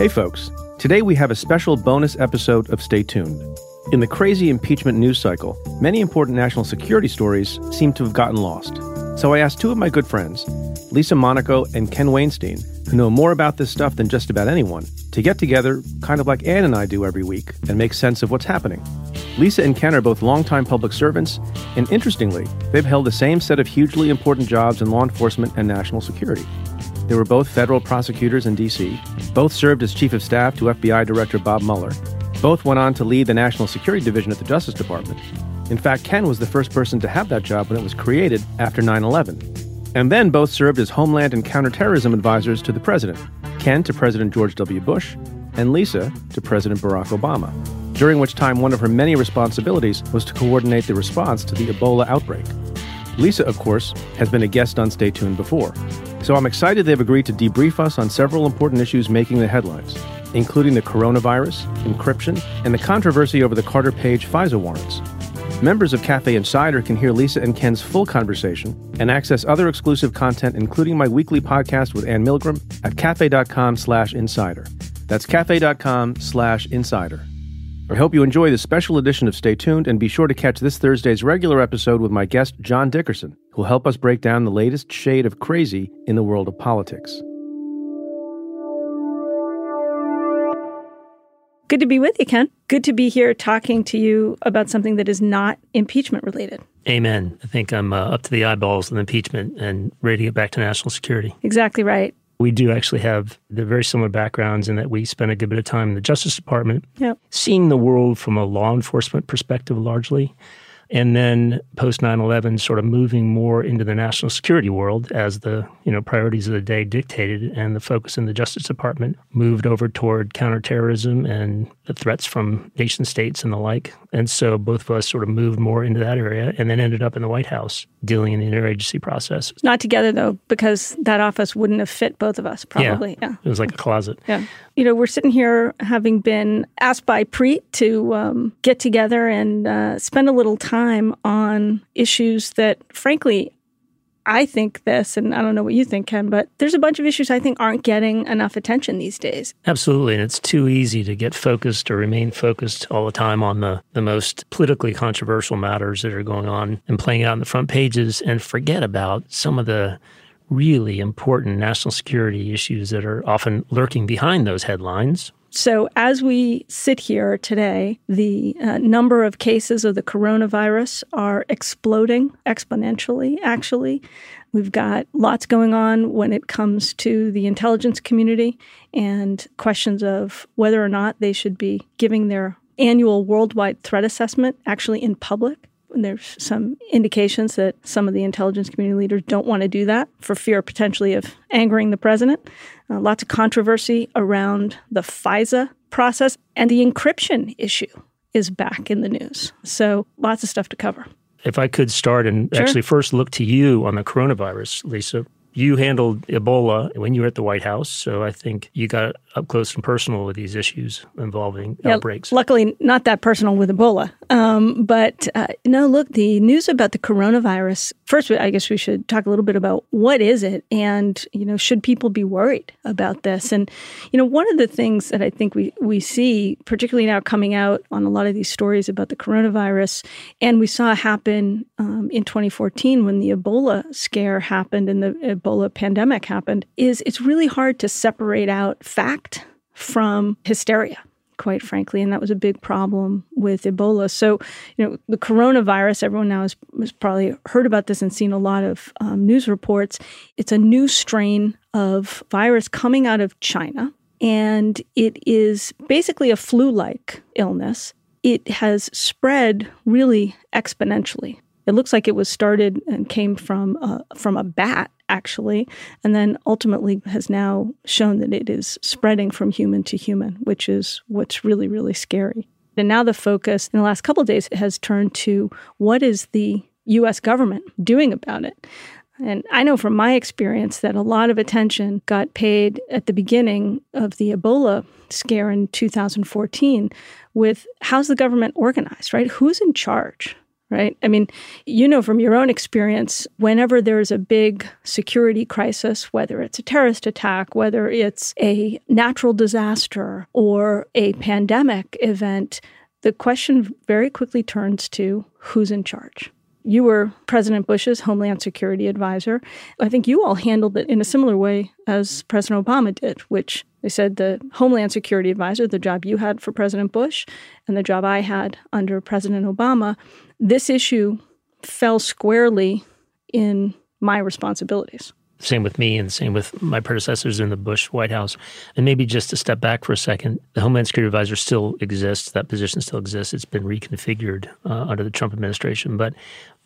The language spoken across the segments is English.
Hey, folks. Today we have a special bonus episode of Stay Tuned. In the crazy impeachment news cycle, many important national security stories seem to have gotten lost. So I asked two of my good friends, Lisa Monaco and Ken Wainstein, who know more about this stuff than just about anyone, to get together, kind of like Anne and I do every week, and make sense of what's happening. Lisa and Ken are both longtime public servants, and interestingly, they've held the same set of hugely important jobs in law enforcement and national security. They were both federal prosecutors in D.C., both served as chief of staff to FBI Director Bob Mueller, both went on to lead the National Security Division at the Justice Department. In fact, Ken was the first person to have that job when it was created after 9 11. And then both served as Homeland and Counterterrorism advisors to the president Ken to President George W. Bush, and Lisa to President Barack Obama, during which time one of her many responsibilities was to coordinate the response to the Ebola outbreak. Lisa, of course, has been a guest on Stay Tuned before, so I'm excited they've agreed to debrief us on several important issues making the headlines, including the coronavirus, encryption, and the controversy over the Carter Page FISA warrants. Members of Cafe Insider can hear Lisa and Ken's full conversation and access other exclusive content, including my weekly podcast with Anne Milgram at cafe.com slash insider. That's cafe.com slash insider. I hope you enjoy this special edition of Stay Tuned and be sure to catch this Thursday's regular episode with my guest, John Dickerson, who'll help us break down the latest shade of crazy in the world of politics. Good to be with you, Ken. Good to be here talking to you about something that is not impeachment related. Amen. I think I'm uh, up to the eyeballs in impeachment and ready to get back to national security. Exactly right. We do actually have the very similar backgrounds in that we spent a good bit of time in the Justice Department, yep. seeing the world from a law enforcement perspective largely. And then post 9/11 sort of moving more into the national security world as the, you know, priorities of the day dictated and the focus in the Justice Department moved over toward counterterrorism and the threats from nation states and the like. And so both of us sort of moved more into that area and then ended up in the White House dealing in the interagency process. Not together though, because that office wouldn't have fit both of us probably. Yeah. yeah. It was like a closet. Yeah. You know, we're sitting here having been asked by Preet to um, get together and uh, spend a little time on issues that, frankly, I think this, and I don't know what you think, Ken, but there's a bunch of issues I think aren't getting enough attention these days. Absolutely. And it's too easy to get focused or remain focused all the time on the, the most politically controversial matters that are going on and playing out on the front pages and forget about some of the really important national security issues that are often lurking behind those headlines. So, as we sit here today, the uh, number of cases of the coronavirus are exploding exponentially, actually. We've got lots going on when it comes to the intelligence community and questions of whether or not they should be giving their annual worldwide threat assessment actually in public. There's some indications that some of the intelligence community leaders don't want to do that for fear potentially of angering the president. Uh, lots of controversy around the FISA process and the encryption issue is back in the news. So lots of stuff to cover. If I could start and sure. actually first look to you on the coronavirus, Lisa. You handled Ebola when you were at the White House, so I think you got up close and personal with these issues involving yeah, outbreaks. Luckily, not that personal with Ebola. Um, but uh, no, look, the news about the coronavirus. First, I guess we should talk a little bit about what is it, and you know, should people be worried about this? And you know, one of the things that I think we we see, particularly now coming out on a lot of these stories about the coronavirus, and we saw happen um, in 2014 when the Ebola scare happened and the Ebola pandemic happened, is it's really hard to separate out from hysteria quite frankly, and that was a big problem with Ebola. So, you know, the coronavirus, everyone now has, has probably heard about this and seen a lot of um, news reports. It's a new strain of virus coming out of China, and it is basically a flu like illness. It has spread really exponentially. It looks like it was started and came from a, from a bat actually, and then ultimately has now shown that it is spreading from human to human, which is what's really really scary. And now the focus in the last couple days has turned to what is the U.S. government doing about it. And I know from my experience that a lot of attention got paid at the beginning of the Ebola scare in 2014 with how's the government organized, right? Who's in charge? Right? I mean, you know from your own experience, whenever there's a big security crisis, whether it's a terrorist attack, whether it's a natural disaster or a pandemic event, the question very quickly turns to who's in charge. You were President Bush's Homeland Security advisor. I think you all handled it in a similar way as President Obama did, which they said the Homeland Security advisor, the job you had for President Bush, and the job I had under President Obama, this issue fell squarely in my responsibilities. Same with me and same with my predecessors in the Bush White House. And maybe just to step back for a second, the Homeland Security Advisor still exists. That position still exists. It's been reconfigured uh, under the Trump administration. But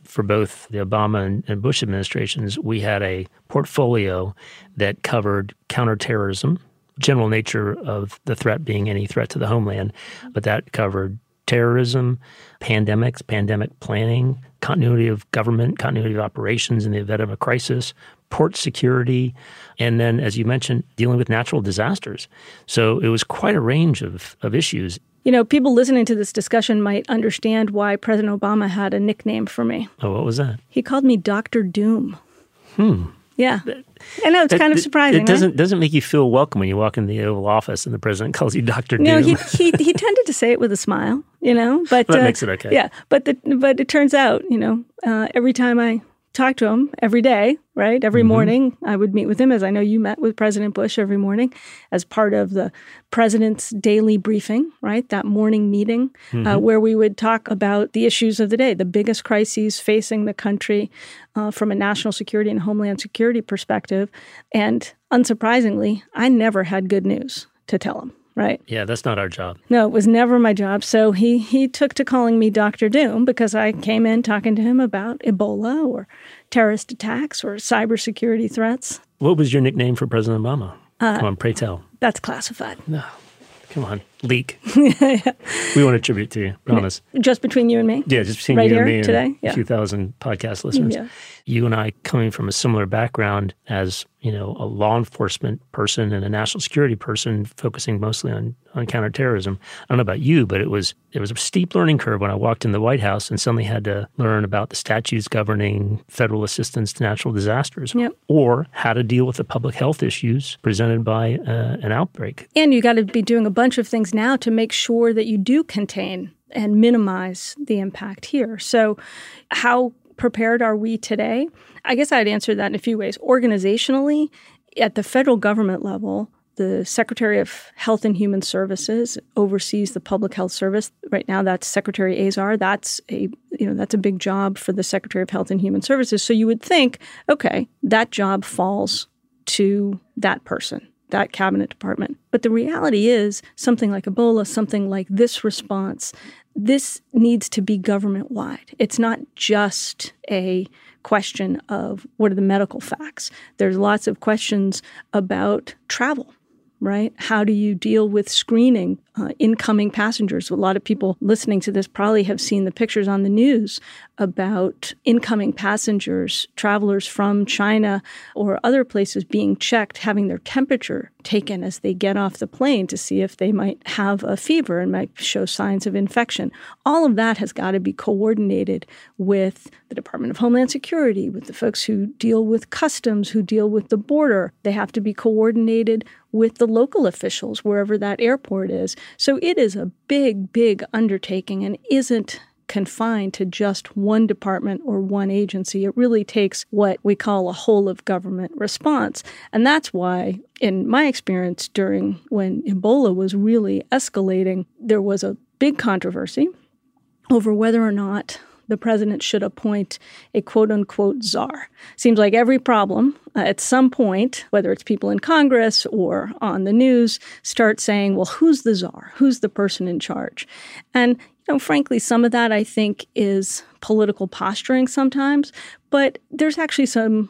for both the Obama and, and Bush administrations, we had a portfolio that covered counterterrorism, general nature of the threat being any threat to the homeland, but that covered terrorism, pandemics, pandemic planning, continuity of government, continuity of operations in the event of a crisis, port security, and then, as you mentioned, dealing with natural disasters. So it was quite a range of, of issues. You know, people listening to this discussion might understand why President Obama had a nickname for me. Oh, what was that? He called me Dr. Doom. Hmm. Yeah. I know it's That- kind of surprising. It doesn't right? doesn't make you feel welcome when you walk in the Oval Office and the president calls you Doctor No, Doom. he, he he tended to say it with a smile, you know. But That uh, makes it okay. Yeah, but the but it turns out, you know, uh, every time I talk to him every day, right? Every Mm-hmm. morning, I would meet with him, as I know you met with President Bush every morning, as part of the president's daily briefing, right? That morning meeting Mm-hmm. uh, where we would talk about the issues of the day, the biggest crises facing the country uh, from a national security and homeland security perspective, and unsurprisingly, I never had good news to tell him. Right. yeah, that's not our job. No, it was never my job. So he he took to calling me Doctor Doom because I came in talking to him about Ebola or terrorist attacks or cybersecurity threats. What was your nickname for President Obama? Uh, Come on, pray tell. That's classified. No, come on, leak. We want to tribute to you. Promise. Just between you and me. Yeah, just between Right you and me and today? a few thousand podcast listeners. Yeah. You and I coming from a similar background as, you know, a law enforcement person and a national security person focusing mostly on, on counterterrorism. I don't know about you, but it was it was a steep learning curve when I walked in the White House and suddenly had to learn about the statutes governing federal assistance to natural disasters Yep. or how to deal with the public health issues presented by uh, an outbreak. And you got to be doing a bunch of things now to make sure that you do contain and minimize the impact here. So, how prepared are we today? I guess I'd answer that in a few ways. Organizationally, at the federal government level, the Secretary of Health and Human Services oversees the public health service. Right now, that's Secretary Azar. That's a you know that's a big job for the Secretary of Health and Human Services. So you would think, okay, that job falls to that person that cabinet department. But the reality is, something like Ebola, something like this response, this needs to be government wide. It's not just a question of what are the medical facts. There's lots of questions about travel. Right? How do you deal with screening uh, incoming passengers? A lot of people listening to this probably have seen the pictures on the news about incoming passengers, travelers from China or other places being checked, having their temperature taken as they get off the plane to see if they might have a fever and might show signs of infection. All of that has got to be coordinated with the Department of Homeland Security, with the folks who deal with customs, who deal with the border. They have to be coordinated with the local officials wherever that airport is. So it is a big, big undertaking and isn't confined to just one department or one agency. It really takes what we call a whole of government response. And that's why, in my experience, during when Ebola was really escalating, there was a big controversy over whether or not the president should appoint a quote unquote czar. Seems like every problem uh, at some point, whether it's people in Congress or on the news, start saying, well, who's the czar? Who's the person in charge? And you know, frankly, some of that I think is political posturing sometimes, but there's actually some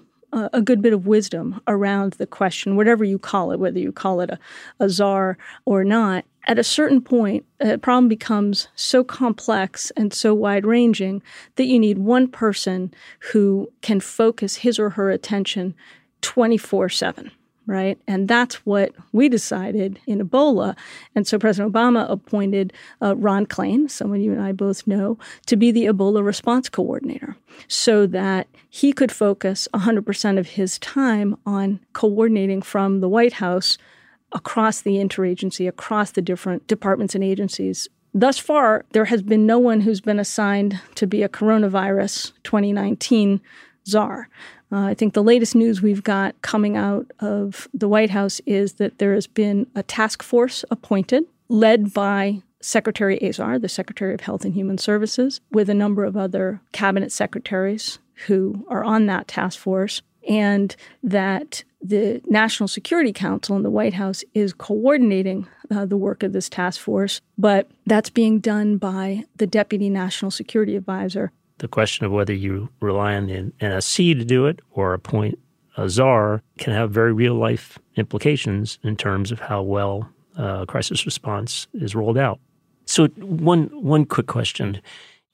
a good bit of wisdom around the question, whatever you call it, whether you call it a, a czar or not. At a certain point, uh, a problem becomes so complex and so wide ranging that you need one person who can focus his or her attention 24 7 right? And that's what we decided in Ebola. And so President Obama appointed uh, Ron Klain, someone you and I both know, to be the Ebola response coordinator so that he could focus 100% of his time on coordinating from the White House across the interagency, across the different departments and agencies. Thus far, there has been no one who's been assigned to be a coronavirus 2019 czar. Uh, I think the latest news we've got coming out of the White House is that there has been a task force appointed led by Secretary Azar, the Secretary of Health and Human Services, with a number of other cabinet secretaries who are on that task force, and that the National Security Council and the White House is coordinating uh, the work of this task force, but that's being done by the Deputy National Security Advisor, the question of whether you rely on the NSC to do it or appoint a czar can have very real life implications in terms of how well uh, crisis response is rolled out. So one one quick question: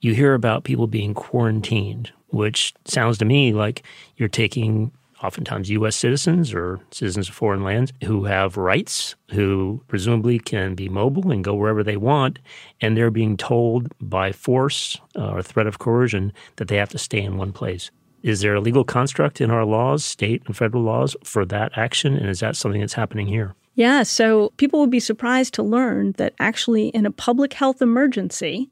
you hear about people being quarantined, which sounds to me like you're taking oftentimes U.S. citizens or citizens of foreign lands who have rights, who presumably can be mobile and go wherever they want, and they're being told by force uh, or threat of coercion that they have to stay in one place. Is there a legal construct in our laws, state and federal laws, for that action? And is that something that's happening here? Yeah, so people would be surprised to learn that actually, in a public health emergency,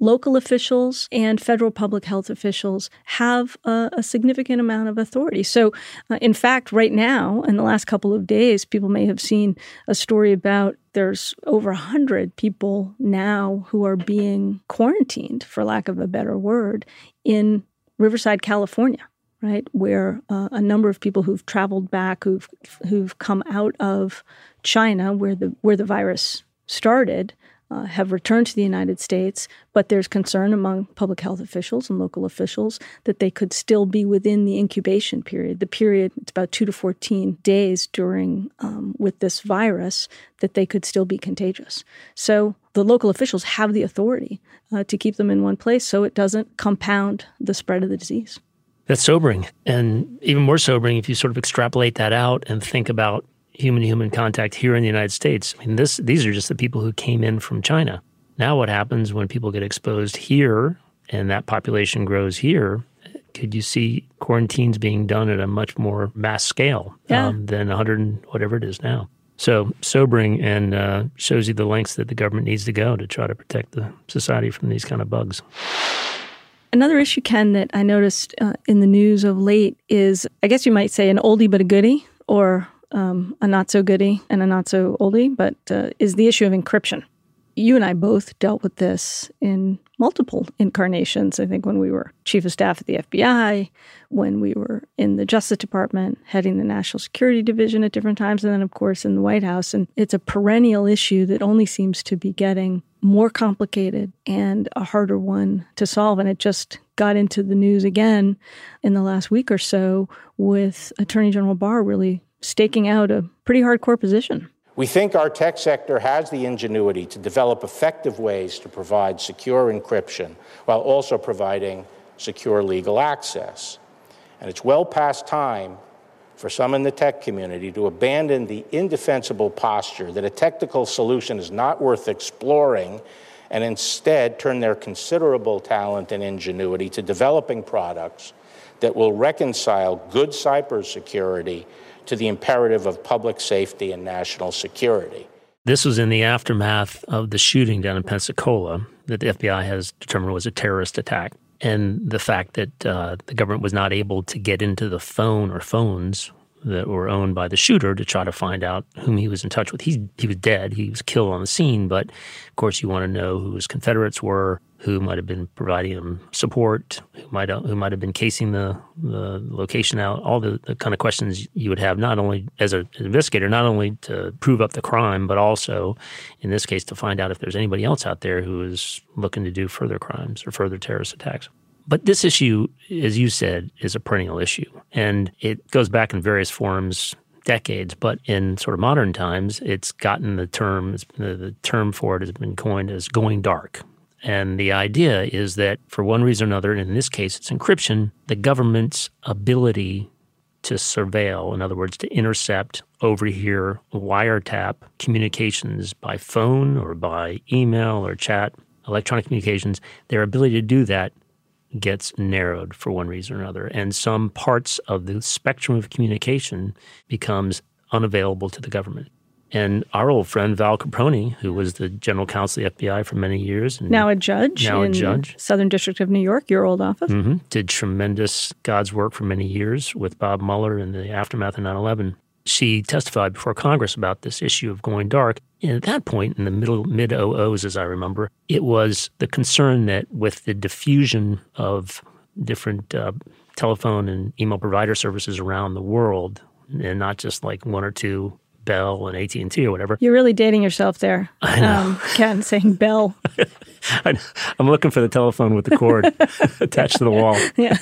local officials and federal public health officials have a, a significant amount of authority. So, uh, in fact, right now, in the last couple of days, people may have seen a story about there's over 100 people now who are being quarantined, for lack of a better word, in Riverside, California right? Where uh, a number of people who've traveled back, who've who've come out of China, where the where the virus started, uh, have returned to the United States, but there's concern among public health officials and local officials that they could still be within the incubation period. The period, it's about two to 14 days during, um, with this virus, that they could still be contagious. So the local officials have the authority uh, to keep them in one place so it doesn't compound the spread of the disease. That's sobering. And even more sobering if you sort of extrapolate that out and think about human to human contact here in the United States. I mean, this these are just the people who came in from China. Now, what happens when people get exposed here and that population grows here? Could you see quarantines being done at a much more mass scale yeah. um, than 100 whatever it is now? So sobering and uh, shows you the lengths that the government needs to go to try to protect the society from these kind of bugs. Another issue, Ken, that I noticed uh, in the news of late is, I guess you might say, an oldie but a goodie, or um, a not so goody and a not so oldie, but uh, is the issue of encryption. You and I both dealt with this in multiple incarnations. I think when we were chief of staff at the FBI, when we were in the Justice Department, heading the National Security Division at different times, and then, of course, in the White House. And it's a perennial issue that only seems to be getting more complicated and a harder one to solve. And it just got into the news again in the last week or so with Attorney General Barr really staking out a pretty hardcore position. We think our tech sector has the ingenuity to develop effective ways to provide secure encryption while also providing secure legal access. And it's well past time for some in the tech community to abandon the indefensible posture that a technical solution is not worth exploring and instead turn their considerable talent and ingenuity to developing products that will reconcile good cybersecurity to the imperative of public safety and national security. This was in the aftermath of the shooting down in Pensacola that the FBI has determined was a terrorist attack. And the fact that uh, the government was not able to get into the phone or phones that were owned by the shooter to try to find out whom he was in touch with. He he was dead. He was killed on the scene, but of course you want to know who his Confederates were, who might have been providing him support, who might who might have been casing the the location out. All the, the kind of questions you would have not only as an investigator, not only to prove up the crime, but also in this case to find out if there's anybody else out there who is looking to do further crimes or further terrorist attacks. But this issue, as you said, is a perennial issue. And it goes back in various forms decades, but in sort of modern times, it's gotten the term, the, term for it has been coined as going dark. And the idea is that for one reason or another, and in this case it's encryption, the government's ability to surveil, in other words, to intercept overhear, wiretap communications by phone or by email or chat, electronic communications, their ability to do that gets narrowed for one reason or another. And some parts of the spectrum of communication becomes unavailable to the government. And our old friend Val Caproni, who was the general counsel of the FBI for many years, now a judge, now in a judge, Southern District of New York, your old office, mm-hmm, did tremendous God's work for many years with Bob Mueller in the aftermath of 9/11. She testified before Congress about this issue of going dark. And at that point, in the middle mid OOs, as I remember, it was the concern that with the diffusion of different uh, telephone and email provider services around the world, and not just like one or two Bell and AT and T or whatever. You're really dating yourself there, I know. Um, Ken, saying Bell. I, am looking for the telephone with the cord attached to the wall. Yeah.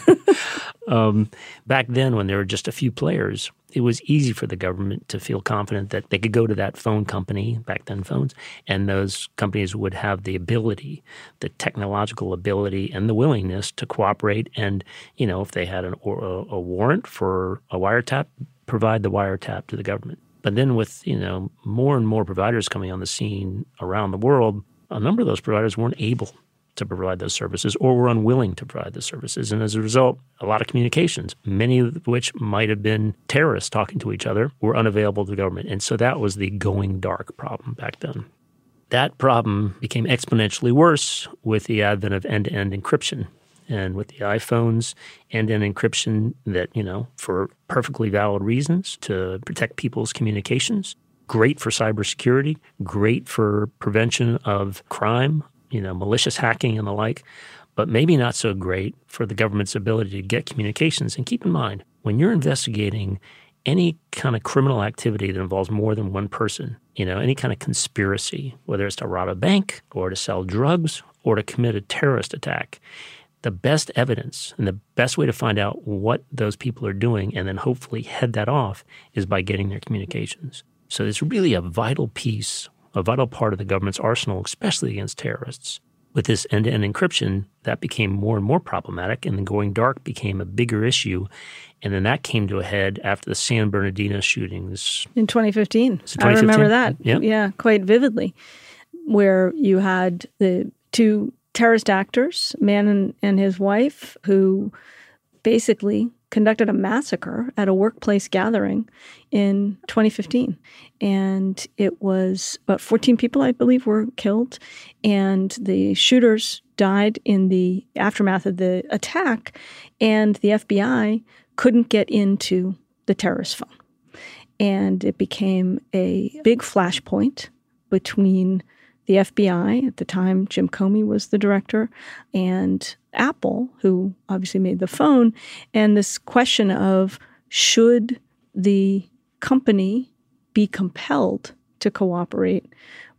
um, back then, when there were just a few players, it was easy for the government to feel confident that they could go to that phone company, back then phones, and those companies would have the ability, the technological ability, and the willingness to cooperate. And, you know, if they had an, a, a warrant for a wiretap, provide the wiretap to the government. But then with, you know, more and more providers coming on the scene around the world, a number of those providers weren't able to provide those services or were unwilling to provide the services. And as a result, a lot of communications, many of which might have been terrorists talking to each other, were unavailable to the government. And so that was the going dark problem back then. That problem became exponentially worse with the advent of end to end encryption and with the iPhones and an encryption that, you know, for perfectly valid reasons to protect people's communications. Great for cybersecurity, great for prevention of crime, you know, malicious hacking and the like, but maybe not so great for the government's ability to get communications. And keep in mind, when you're investigating any kind of criminal activity that involves more than one person, you know, any kind of conspiracy, whether it's to rob a bank or to sell drugs or to commit a terrorist attack, the best evidence and the best way to find out what those people are doing and then hopefully head that off is by getting their communications. So it's really a vital piece, a vital part of the government's arsenal, especially against terrorists. With this end to end encryption, that became more and more problematic, and then going dark became a bigger issue. And then that came to a head after the San Bernardino shootings. In 2015. 2015? I remember that. Yeah. Yeah, quite vividly, where you had the two terrorist actors, man and, and his wife, who basically conducted a massacre at a workplace gathering in 2015. And it was about 14 people, I believe, were killed. And the shooters died in the aftermath of the attack. And the FBI couldn't get into the terrorist phone. And it became a big flashpoint between the FBI at the time, Jim Comey was the director, and Apple, who obviously made the phone, and this question of should the company be compelled to cooperate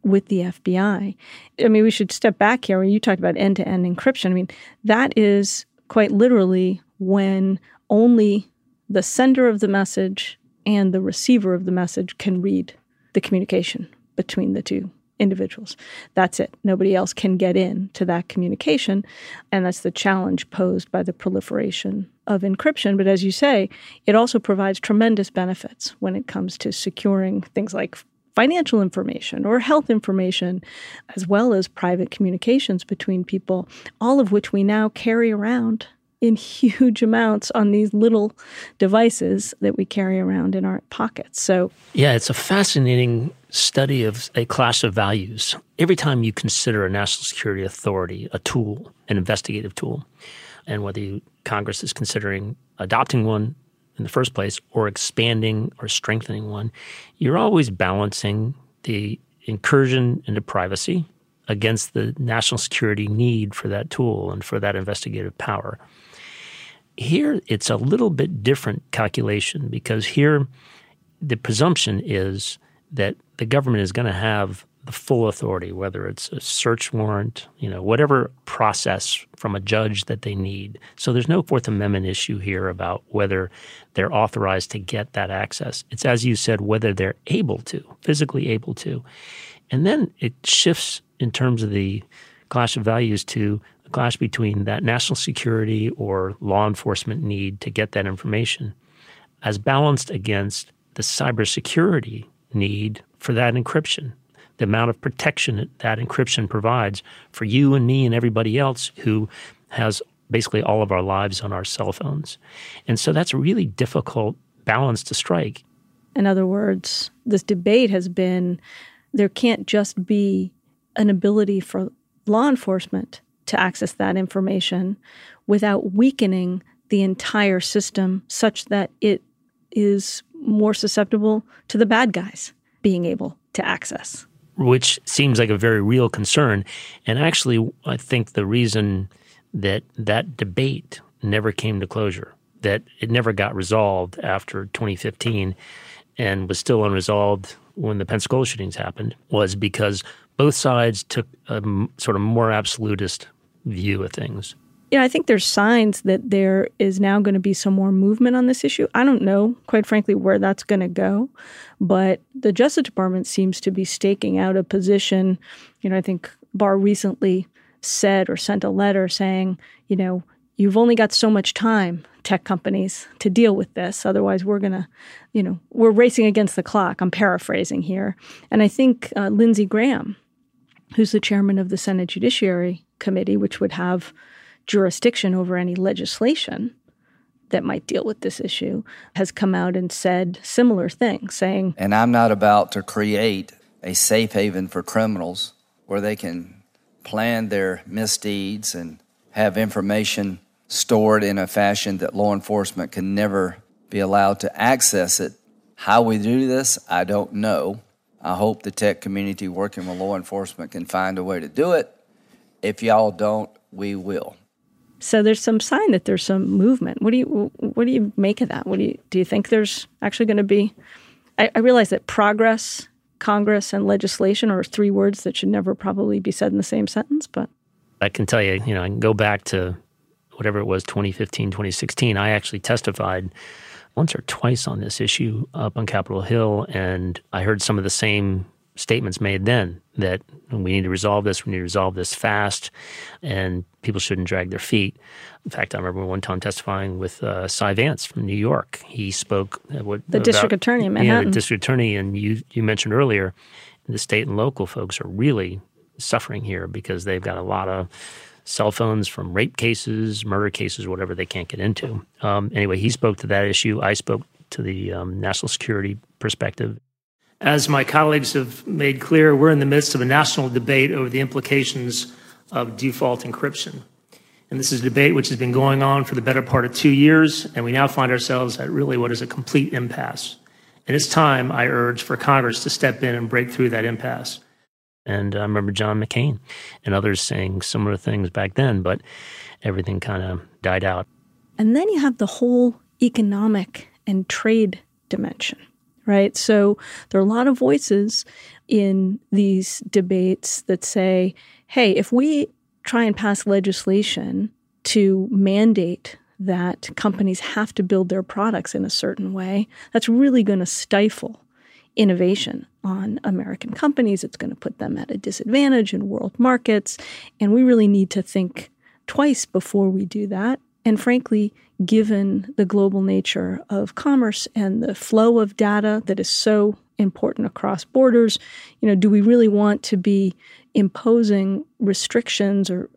with the FBI. I mean, we should step back here. You talked about end to end encryption, I mean, that is quite literally when only the sender of the message and the receiver of the message can read the communication between the two individuals. That's it. Nobody else can get in to that communication. And that's the challenge posed by the proliferation of encryption. But as you say, it also provides tremendous benefits when it comes to securing things like financial information or health information, as well as private communications between people, all of which we now carry around in huge amounts on these little devices that we carry around in our pockets. So, yeah, it's a fascinating study of a class of values. Every time you consider a national security authority a tool, an investigative tool, and whether you, Congress is considering adopting one in the first place or expanding or strengthening one, you're always balancing the incursion into privacy against the national security need for that tool and for that investigative power. Here, it's a little bit different calculation because here the presumption is that the government is going to have the full authority, whether it's a search warrant, you know, whatever process from a judge that they need. So there's no Fourth Amendment issue here about whether they're authorized to get that access. It's as you said, whether they're able to, physically able to. And then it shifts in terms of the clash of values to a clash between that national security or law enforcement need to get that information as balanced against the cybersecurity need for that encryption, the amount of protection that, that encryption provides for you and me and everybody else who has basically all of our lives on our cell phones. And so that's a really difficult balance to strike. In other words, this debate has been there can't just be an ability for law enforcement to access that information without weakening the entire system such that it is more susceptible to the bad guys being able to access. Which seems like a very real concern. And actually, I think the reason that that debate never came to closure, that it never got resolved after 2015 and was still unresolved when the Pensacola shootings happened, was because both sides took a sort of more absolutist view of things. Yeah, I think there's signs that there is now going to be some more movement on this issue. I don't know, quite frankly, where that's going to go, but the Justice Department seems to be staking out a position. You know, I think Barr recently said or sent a letter saying, you know, you've only got so much time, tech companies, to deal with this. Otherwise, we're going to, you know, we're racing against the clock. I'm paraphrasing here. And I think uh, Lindsey Graham, who's the chairman of the Senate Judiciary Committee, which would have jurisdiction over any legislation that might deal with this issue, has come out and said similar things, saying, And I'm not about to create a safe haven for criminals where they can plan their misdeeds and have information stored in a fashion that law enforcement can never be allowed to access it. How we do this, I don't know. I hope the tech community working with law enforcement can find a way to do it. If y'all don't, we will. So there's some sign that there's some movement. What do you what do you make of that? What do you do you think there's actually going to be? I, I realize that progress, Congress, and legislation are three words that should never probably be said in the same sentence. But I can tell you, you know, I can go back to whatever it was, 2015, 2016. I actually testified once or twice on this issue up on Capitol Hill, and I heard some of the same statements made then that we need to resolve this, we need to resolve this fast, and people shouldn't drag their feet. In fact, I remember one time testifying with uh, Cy Vance from New York. He spoke what, the about, district attorney in Manhattan. Yeah, the district attorney, and you you mentioned earlier, the state and local folks are really suffering here because they've got a lot of cell phones from rape cases, murder cases, whatever they can't get into. Um, anyway, he spoke to that issue. I spoke to the um, national security perspective. As my colleagues have made clear, we're in the midst of a national debate over the implications of default encryption. And this is a debate which has been going on for the better part of two years, and we now find ourselves at really what is a complete impasse. And it's time, I urge, for Congress to step in and break through that impasse. And I remember John McCain and others saying similar things back then, but everything kind of died out. And then you have the whole economic and trade dimension right? So there are a lot of voices in these debates that say, hey, if we try and pass legislation to mandate that companies have to build their products in a certain way, that's really going to stifle innovation on American companies. It's going to put them at a disadvantage in world markets. And we really need to think twice before we do that. And frankly, given the global nature of commerce and the flow of data that is so important across borders, you know, do we really want to be imposing restrictions or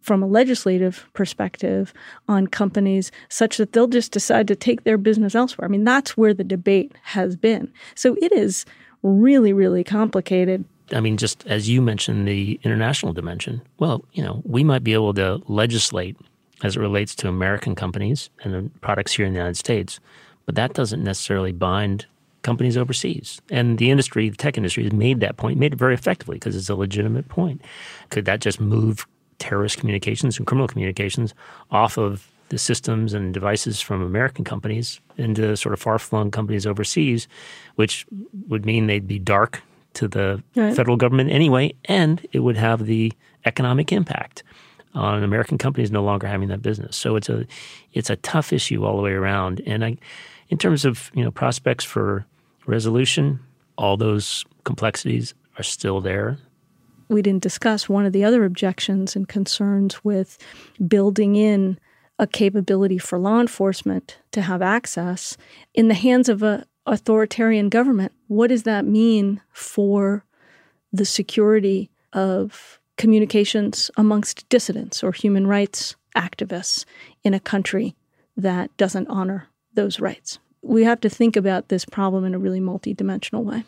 from a legislative perspective on companies such that they'll just decide to take their business elsewhere. I mean, that's where the debate has been. So it is really, really complicated. I mean, just as you mentioned, the international dimension. Well, you know, we might be able to legislate as it relates to American companies and products here in the United States, but that doesn't necessarily bind companies overseas. And the industry, the tech industry, has made that point, made it very effectively because it's a legitimate point. Could that just move terrorist communications and criminal communications off of the systems and devices from American companies into sort of far flung companies overseas, which would mean they'd be dark to the right. federal government anyway, and it would have the economic impact on American companies no longer having that business. So it's a it's a tough issue all the way around. And I, in terms of you know prospects for resolution, all those complexities are still there. We didn't discuss one of the other objections and concerns with building in a capability for law enforcement to have access in the hands of a, authoritarian government, what does that mean for the security of communications amongst dissidents or human rights activists in a country that doesn't honor those rights? We have to think about this problem in a really multidimensional way.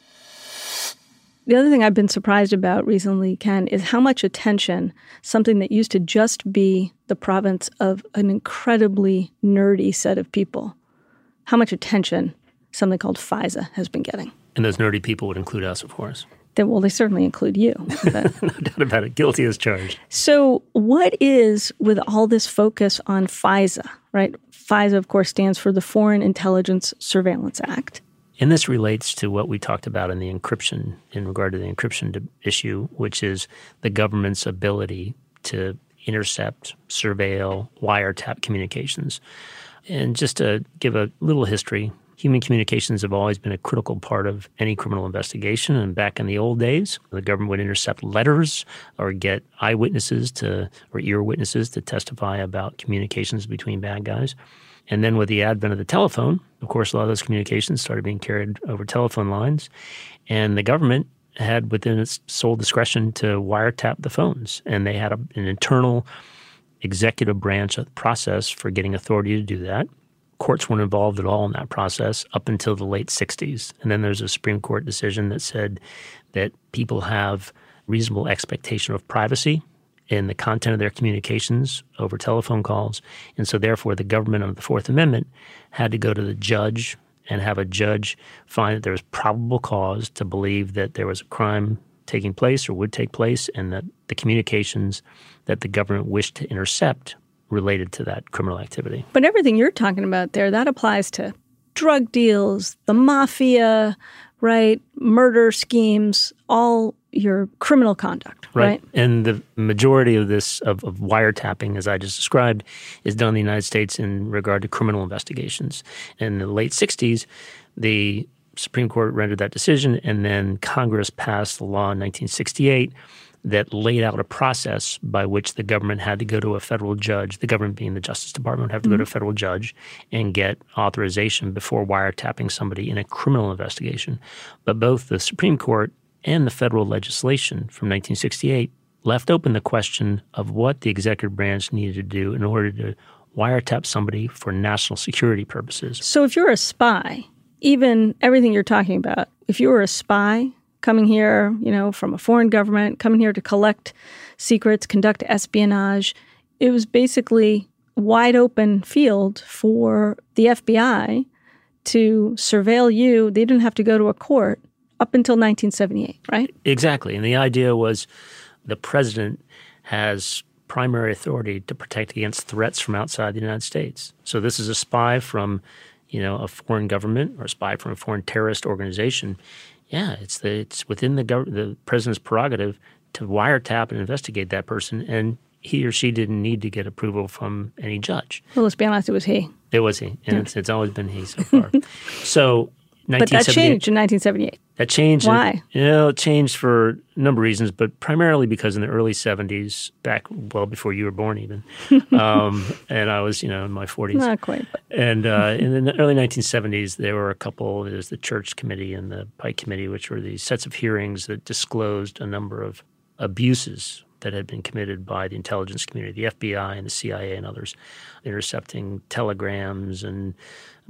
The other thing I've been surprised about recently, Ken, is how much attention something that used to just be the province of an incredibly nerdy set of people, how much attention something called FISA has been getting. And those nerdy people would include us, of course. Then, well, they certainly include you. no doubt about it. Guilty as charged. So, what is with all this focus on FISA, right? FISA, of course, stands for the Foreign Intelligence Surveillance Act. And this relates to what we talked about in the encryption, in regard to the encryption issue, which is the government's ability to intercept, surveil, wiretap communications. And just to give a little history, human communications have always been a critical part of any criminal investigation. And back in the old days, the government would intercept letters or get eyewitnesses to or ear witnesses to testify about communications between bad guys. And then with the advent of the telephone, of course, a lot of those communications started being carried over telephone lines. And the government had within its sole discretion to wiretap the phones. And they had a, an internal executive branch process for getting authority to do that. Courts weren't involved at all in that process up until the late 60s. And then there's a Supreme Court decision that said that people have reasonable expectation of privacy in the content of their communications over telephone calls. And so, therefore, the government under the Fourth Amendment had to go to the judge and have a judge find that there was probable cause to believe that there was a crime taking place or would take place and that the communications that the government wished to intercept related to that criminal activity. But everything you're talking about there, that applies to drug deals, the mafia, right? Murder schemes, all your criminal conduct, right? right? And the majority of this of, of, wiretapping, as I just described, is done in the United States in regard to criminal investigations. In the late '60s, the Supreme Court rendered that decision, and then Congress passed the law in 1968 that laid out a process by which the government had to go to a federal judge, the government being the Justice Department, would have to mm-hmm. go to a mm-hmm. federal judge and get authorization before wiretapping somebody in a criminal investigation. But both the Supreme Court and the federal legislation from 1968 left open the question of what the executive branch needed to do in order to wiretap somebody for national security purposes. So if you're a spy, even everything you're talking about, if you were a spy coming here, you know, from a foreign government, coming here to collect secrets, conduct espionage. It was basically wide open field for the FBI to surveil you. They didn't have to go to a court up until 1978, right? Exactly. And the idea was the president has primary authority to protect against threats from outside the United States. So this is a spy from, you know, a foreign government or a spy from a foreign terrorist organization yeah, it's the it's within the gov- the president's prerogative to wiretap and investigate that person, and he or she didn't need to get approval from any judge. Well, let's be honest, it was he. It was he, and yeah. it's, it's always been he so far. so but that changed in 1978. That changed. Why? You know, it changed for a number of reasons, but primarily because in the early 70s, back well before you were born, even, um, and I was, you know, in my 40s. Not quite. And uh, in the early 1970s, there were a couple. There's the Church Committee and the Pike Committee, which were these sets of hearings that disclosed a number of abuses that had been committed by the intelligence community, the FBI and the CIA and others, intercepting telegrams and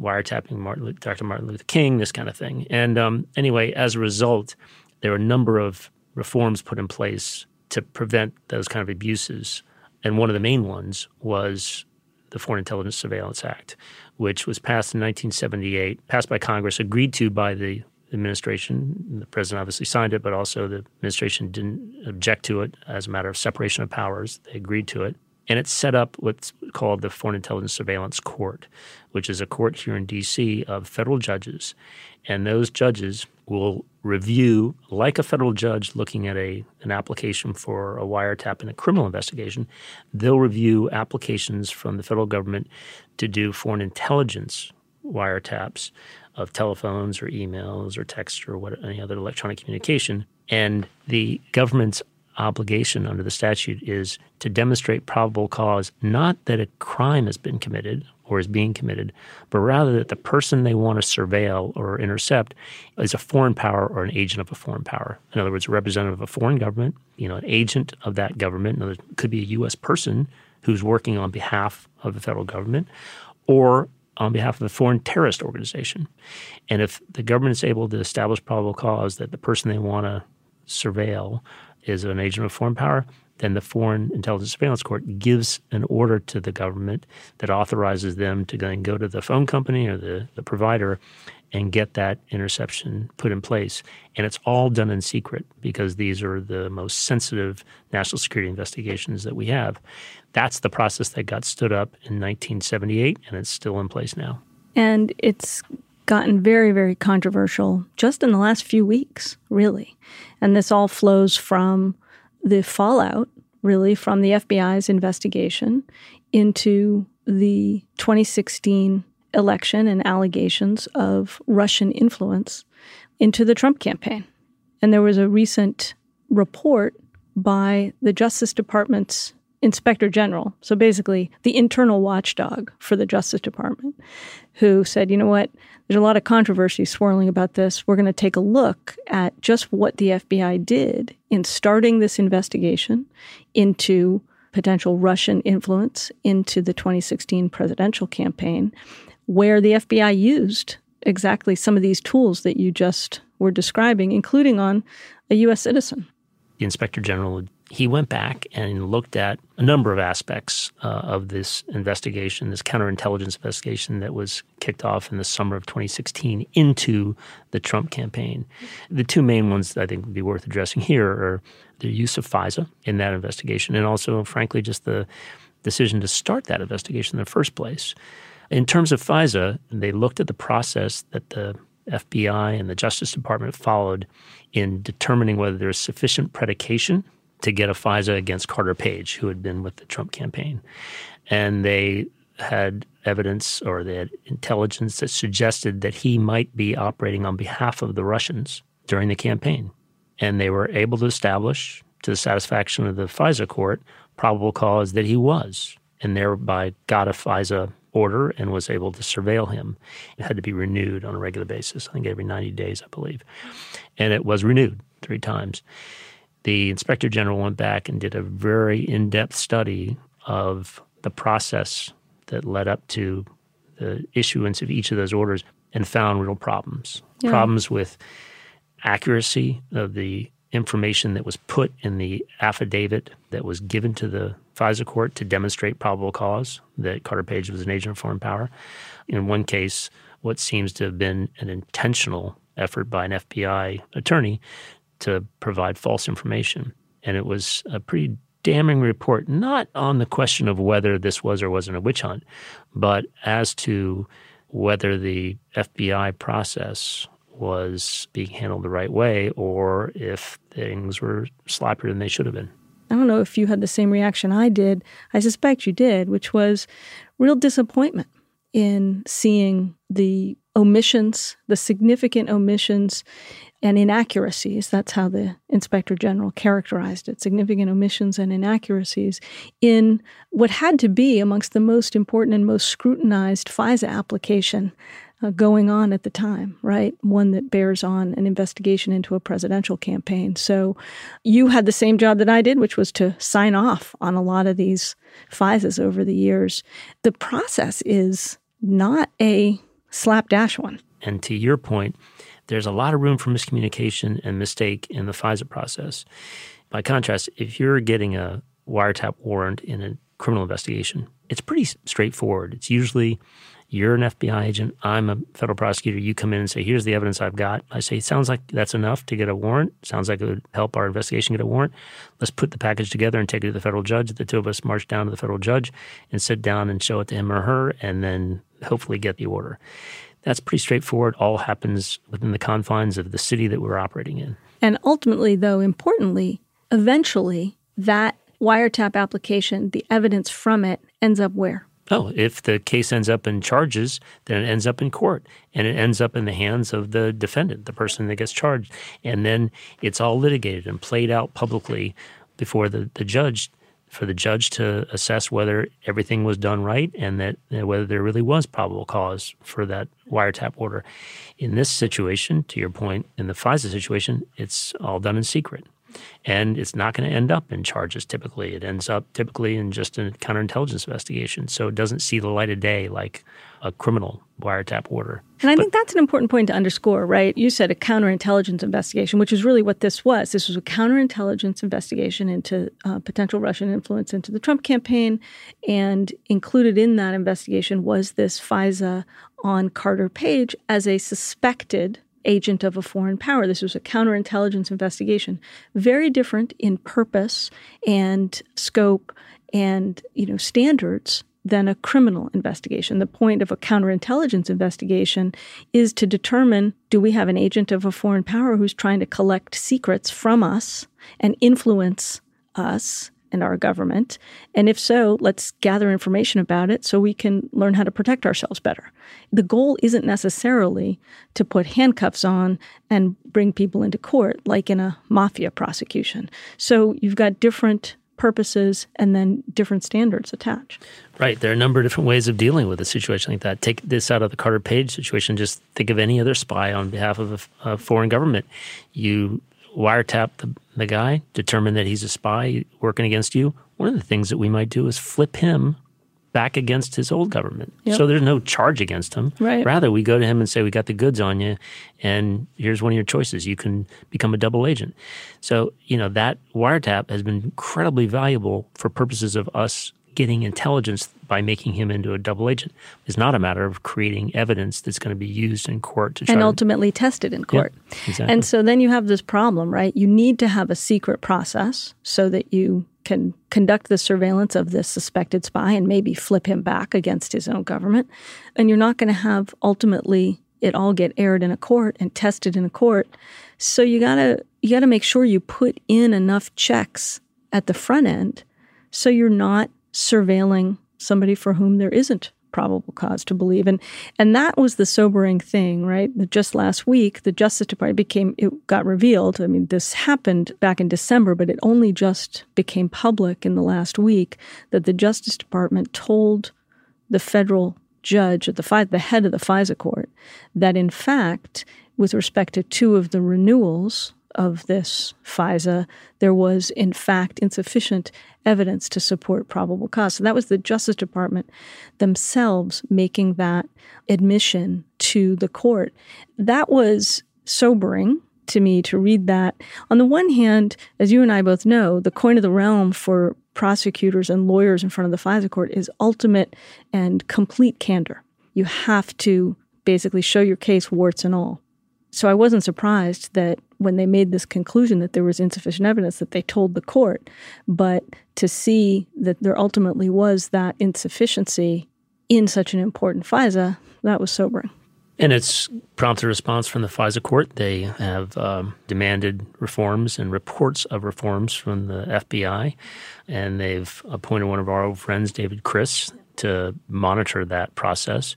wiretapping Martin, Dr. Martin Luther King, this kind of thing. And um, anyway, as a result, there were a number of reforms put in place to prevent those kind of abuses. And one of the main ones was the Foreign Intelligence Surveillance Act, which was passed in 1978, passed by Congress, agreed to by the administration. The president obviously signed it, but also the administration didn't object to it as a matter of separation of powers. They agreed to it. And it set up what's called the Foreign Intelligence Surveillance Court, which is a court here in D.C. of federal judges. And those judges will review, like a federal judge looking at a, an application for a wiretap in a criminal investigation, they'll review applications from the federal government to do foreign intelligence wiretaps of telephones or emails or text or what, any other electronic communication. And the government's obligation under the statute is to demonstrate probable cause, not that a crime has been committed or is being committed, but rather that the person they want to surveil or intercept is a foreign power or an agent of a foreign power. In other words, a representative of a foreign government, you know, an agent of that government. It could be a U.S. person who's working on behalf of the federal government, or on behalf of a foreign terrorist organization. And if the government is able to establish probable cause that the person they want to surveil is an agent of foreign power, then the Foreign Intelligence Surveillance Court gives an order to the government that authorizes them to then go to the phone company or the, the provider and get that interception put in place. And it's all done in secret because these are the most sensitive national security investigations that we have. That's the process that got stood up in 1978, and it's still in place now. And it's gotten very, very controversial just in the last few weeks, really. And this all flows from the fallout, really, from the FBI's investigation into the 2016 election and allegations of Russian influence into the Trump campaign. And there was a recent report by the Justice Department's inspector general, so basically the internal watchdog for the Justice Department, who said, you know what, there's a lot of controversy swirling about this. We're going to take a look at just what the FBI did in starting this investigation into potential Russian influence into the 2016 presidential campaign, where the FBI used exactly some of these tools that you just were describing, including on a U.S. citizen. The inspector general he went back and looked at a number of aspects uh, of this investigation, this counterintelligence investigation that was kicked off in the summer of 2016 into the Trump campaign. The two main ones I think would be worth addressing here are the use of FISA in that investigation, and also, frankly, just the decision to start that investigation in the first place. In terms of FISA, they looked at the process that the FBI and the Justice Department followed in determining whether there is sufficient predication to get a FISA against Carter Page, who had been with the Trump campaign. And they had evidence or they had intelligence that suggested that he might be operating on behalf of the Russians during the campaign. And they were able to establish, to the satisfaction of the FISA court, probable cause that he was, and thereby got a FISA order and was able to surveil him. It had to be renewed on a regular basis, I think every 90 days, I believe. And it was renewed three times the inspector general went back and did a very in depth study of the process that led up to the issuance of each of those orders and found real problems. Yeah. Problems with accuracy of the information that was put in the affidavit that was given to the FISA court to demonstrate probable cause that Carter Page was an agent of foreign power. In one case, what seems to have been an intentional effort by an FBI attorney to provide false information. And it was a pretty damning report, not on the question of whether this was or wasn't a witch hunt, but as to whether the FBI process was being handled the right way or if things were sloppier than they should have been. I don't know if you had the same reaction I did. I suspect you did, which was real disappointment in seeing the omissions, the significant omissions and inaccuracies. That's how the inspector general characterized it significant omissions and inaccuracies in what had to be amongst the most important and most scrutinized FISA application. Uh, going on at the time, right? One that bears on an investigation into a presidential campaign. So you had the same job that I did, which was to sign off on a lot of these FISAs over the years. The process is not a slapdash one. And to your point, there's a lot of room for miscommunication and mistake in the FISA process. By contrast, if you're getting a wiretap warrant in a criminal investigation, it's pretty straightforward. It's usually you're an FBI agent, I'm a federal prosecutor. You come in and say, Here's the evidence I've got. I say, It Sounds like that's enough to get a warrant. Sounds like it would help our investigation get a warrant. Let's put the package together and take it to the federal judge. The two of us march down to the federal judge and sit down and show it to him or her, and then hopefully get the order. That's pretty straightforward. All happens within the confines of the city that we're operating in. And ultimately, though, importantly, eventually that wiretap application, the evidence from it ends up where? Oh, if the case ends up in charges, then it ends up in court and it ends up in the hands of the defendant, the person that gets charged. And then it's all litigated and played out publicly before the, the judge for the judge to assess whether everything was done right and that whether there really was probable cause for that wiretap order. In this situation, to your point, in the FISA situation, it's all done in secret. And it's not going to end up in charges typically. It ends up typically in just a counterintelligence investigation. So it doesn't see the light of day like a criminal wiretap order. And I but, think that's an important point to underscore, right? You said a counterintelligence investigation, which is really what this was. This was a counterintelligence investigation into uh, potential Russian influence into the Trump campaign. And included in that investigation was this FISA on Carter Page as a suspected agent of a foreign power. This was a counterintelligence investigation, very different in purpose and scope and you know standards than a criminal investigation. The point of a counterintelligence investigation is to determine do we have an agent of a foreign power who's trying to collect secrets from us and influence us and our government? And if so, let's gather information about it so we can learn how to protect ourselves better. The goal isn't necessarily to put handcuffs on and bring people into court like in a mafia prosecution. So you've got different purposes and then different standards attached. Right. There are a number of different ways of dealing with a situation like that. Take this out of the Carter Page situation. Just think of any other spy on behalf of a, a foreign government. You wiretap the, the guy, determine that he's a spy working against you. One of the things that we might do is flip him back against his old government. Yep. So there's no charge against him. Right. Rather, we go to him and say, We got the goods on you, and here's one of your choices. You can become a double agent. So, you know, that wiretap has been incredibly valuable for purposes of us getting intelligence by making him into a double agent. It's not a matter of creating evidence that's going to be used in court to and ultimately to, tested in court. Yeah, exactly. And so then you have this problem, right? You need to have a secret process so that you can conduct the surveillance of this suspected spy and maybe flip him back against his own government. And you're not going to have ultimately it all get aired in a court and tested in a court. So you got to you got to make sure you put in enough checks at the front end so you're not surveilling somebody for whom there isn't probable cause to believe. And and that was the sobering thing, right? Just last week, the Justice Department became it got revealed. I mean, this happened back in December, but it only just became public in the last week that the Justice Department told the federal judge at the the head of the FISA court that in fact, with respect to two of the renewals of this FISA, there was in fact insufficient evidence to support probable cause. So that was the Justice Department themselves making that admission to the court. That was sobering to me to read that. On the one hand, as you and I both know, the coin of the realm for prosecutors and lawyers in front of the FISA court is ultimate and complete candor. You have to basically show your case warts and all. So I wasn't surprised that when they made this conclusion that there was insufficient evidence that they told the court, but to see that there ultimately was that insufficiency in such an important FISA, that was sobering. And it's prompted a response from the FISA court. They have um, demanded reforms and reports of reforms from the FBI, and they've appointed one of our old friends, David Kris, to monitor that process.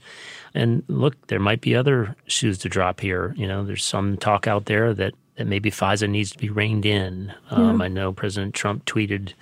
And look, there might be other shoes to drop here. You know, there's some talk out there that that maybe FISA needs to be reined in. Um, yeah. I know President Trump tweeted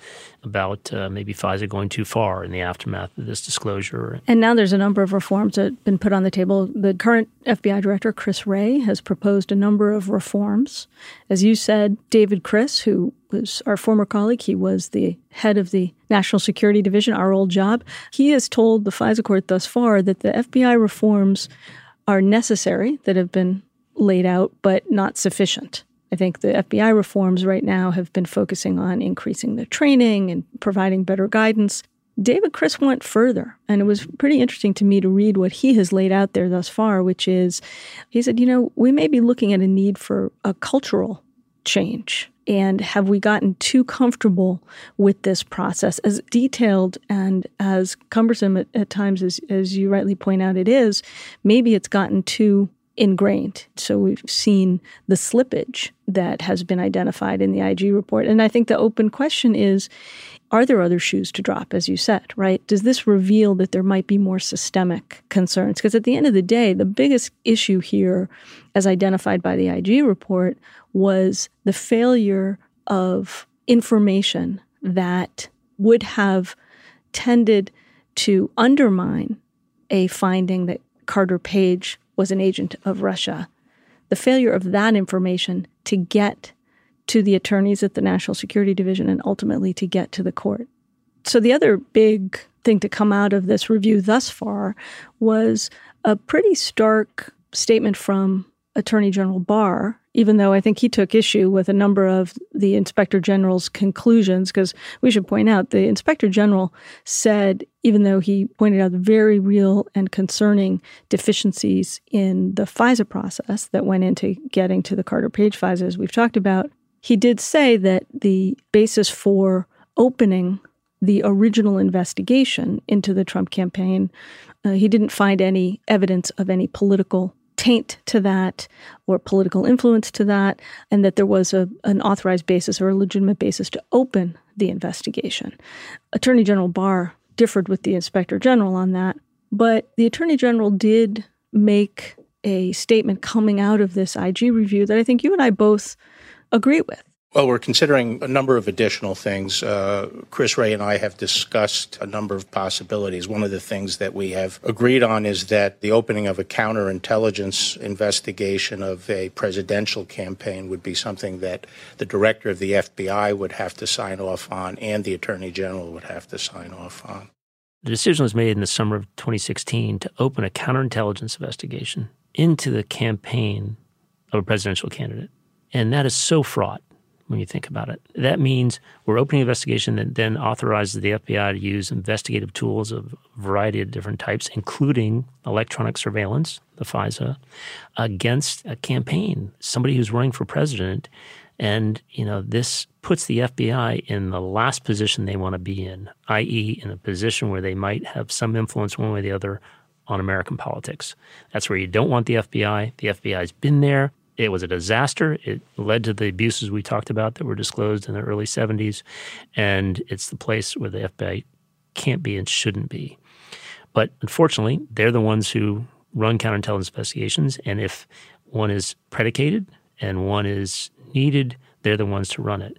about uh, maybe FISA going too far in the aftermath of this disclosure. And now there's a number of reforms that have been put on the table. The current FBI director, Chris Wray, has proposed a number of reforms. As you said, David Kris, who was our former colleague, he was the head of the National Security Division, our old job. He has told the FISA court thus far that the FBI reforms are necessary that have been laid out, but not sufficient. I think the FBI reforms right now have been focusing on increasing the training and providing better guidance. David Kris went further, and it was pretty interesting to me to read what he has laid out there thus far, which is he said, you know, we may be looking at a need for a cultural change. And have we gotten too comfortable with this process, as detailed and as cumbersome at, at times as, as you rightly point out it is? Maybe it's gotten too ingrained. So we've seen the slippage that has been identified in the IG report. And I think the open question is are there other shoes to drop, as you said, right? Does this reveal that there might be more systemic concerns? Because at the end of the day, the biggest issue here, as identified by the IG report, was the failure of information that would have tended to undermine a finding that Carter Page was an agent of Russia. The failure of that information to get to the attorneys at the National Security Division and ultimately to get to the court. So, the other big thing to come out of this review thus far was a pretty stark statement from Attorney General Barr, even though I think he took issue with a number of the Inspector General's conclusions, because we should point out the Inspector General said, even though he pointed out very real and concerning deficiencies in the FISA process that went into getting to the Carter Page FISA, as we've talked about, he did say that the basis for opening the original investigation into the Trump campaign, uh, he didn't find any evidence of any political taint to that or political influence to that, and that there was a, an authorized basis or a legitimate basis to open the investigation. Attorney General Barr differed with the Inspector General on that, but the Attorney General did make a statement coming out of this IG review that I think you and I both agree with. Well, we're considering a number of additional things. Uh, Chris Wray and I have discussed a number of possibilities. One of the things that we have agreed on is that the opening of a counterintelligence investigation of a presidential campaign would be something that the director of the FBI would have to sign off on and the attorney general would have to sign off on. The decision was made in the summer of 2016 to open a counterintelligence investigation into the campaign of a presidential candidate. And that is so fraught when you think about it. That means we're opening an investigation that then authorizes the FBI to use investigative tools of a variety of different types, including electronic surveillance, the FISA, against a campaign, somebody who's running for president. And, you know, this puts the FBI in the last position they want to be in, i.e., in a position where they might have some influence one way or the other on American politics. That's where you don't want the FBI. The FBI's been there. It was a disaster. It led to the abuses we talked about that were disclosed in the early 70s. And it's the place where the FBI can't be and shouldn't be. But unfortunately, they're the ones who run counterintelligence investigations. And if one is predicated and one is needed, they're the ones to run it.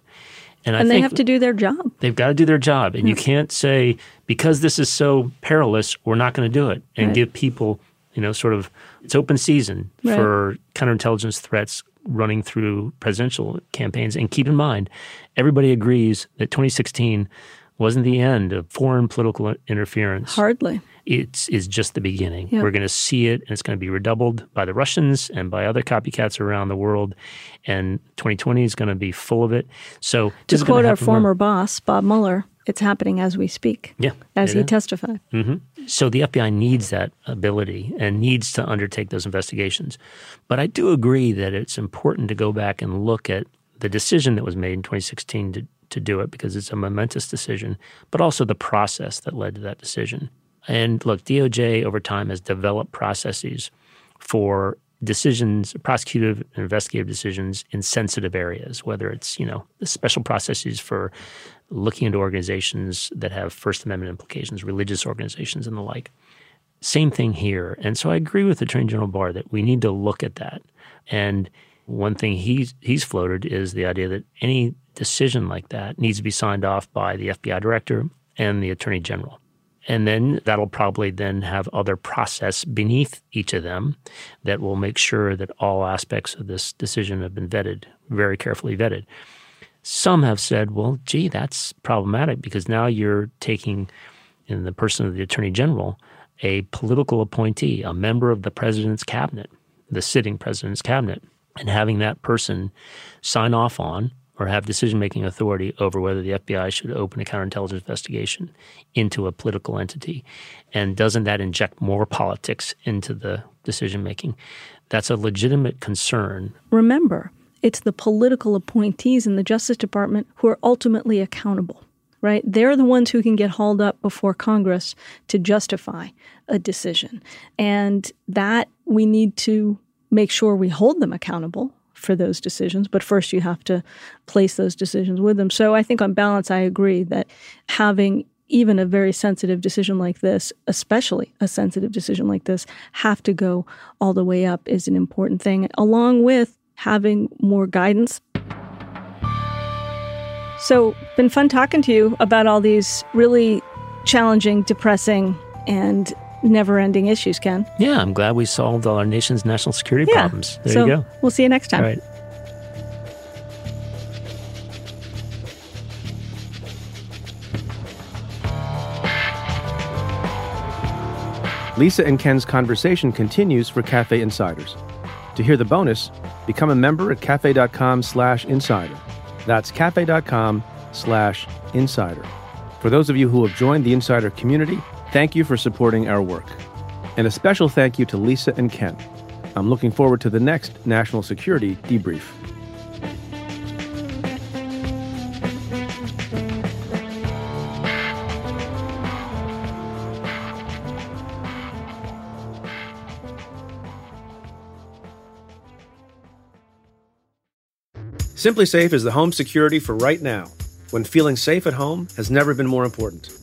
And, and they have to do their job. They've got to do their job. And you can't say, because this is so perilous, we're not going to do it and right. give people you know, sort of it's open season right. for counterintelligence threats running through presidential campaigns. And keep in mind, everybody agrees that 2016 wasn't the end of foreign political interference. Hardly. It's is just the beginning. Yep. We're going to see it, and it's going to be redoubled by the Russians and by other copycats around the world. And 2020 is going to be full of it. So, to quote our former boss, Bob Mueller, it's happening as we speak. Yeah, as he is. testified. Mm-hmm. So the FBI needs that ability and needs to undertake those investigations. But I do agree that it's important to go back and look at the decision that was made in 2016 to, to do it because it's a momentous decision, but also the process that led to that decision. And look, DOJ over time has developed processes for decisions, prosecutive and investigative decisions in sensitive areas, whether it's, you know, the special processes for looking into organizations that have First Amendment implications, religious organizations and the like. Same thing here. And so I agree with Attorney General Barr that we need to look at that. And one thing he's he's floated is the idea that any decision like that needs to be signed off by the FBI director and the Attorney General. And then that'll probably then have other process beneath each of them that will make sure that all aspects of this decision have been vetted, very carefully vetted. Some have said, well, gee, that's problematic because now you're taking, in the person of the attorney general, a political appointee, a member of the president's cabinet, the sitting president's cabinet, and having that person sign off on or have decision making authority over whether the FBI should open a counterintelligence investigation into a political entity. And doesn't that inject more politics into the decision making? That's a legitimate concern. Remember, it's the political appointees in the Justice Department who are ultimately accountable, right? They're the ones who can get hauled up before Congress to justify a decision. And that we need to make sure we hold them accountable for those decisions. But first, you have to place those decisions with them. So I think on balance, I agree that having even a very sensitive decision like this, especially a sensitive decision like this, have to go all the way up is an important thing, along with having more guidance. So, been fun talking to you about all these really challenging, depressing, and never ending issues, Ken. Yeah, I'm glad we solved all our nation's national security Yeah. problems. There so you go. We'll see you next time. All right. Lisa and Ken's conversation continues for Cafe Insiders. To hear the bonus, become a member at cafe.com slash insider. That's cafe.com slash insider. For those of you who have joined the insider community, thank you for supporting our work. And a special thank you to Lisa and Ken. I'm looking forward to the next national security debrief. SimpliSafe is the home security for right now, when feeling safe at home has never been more important.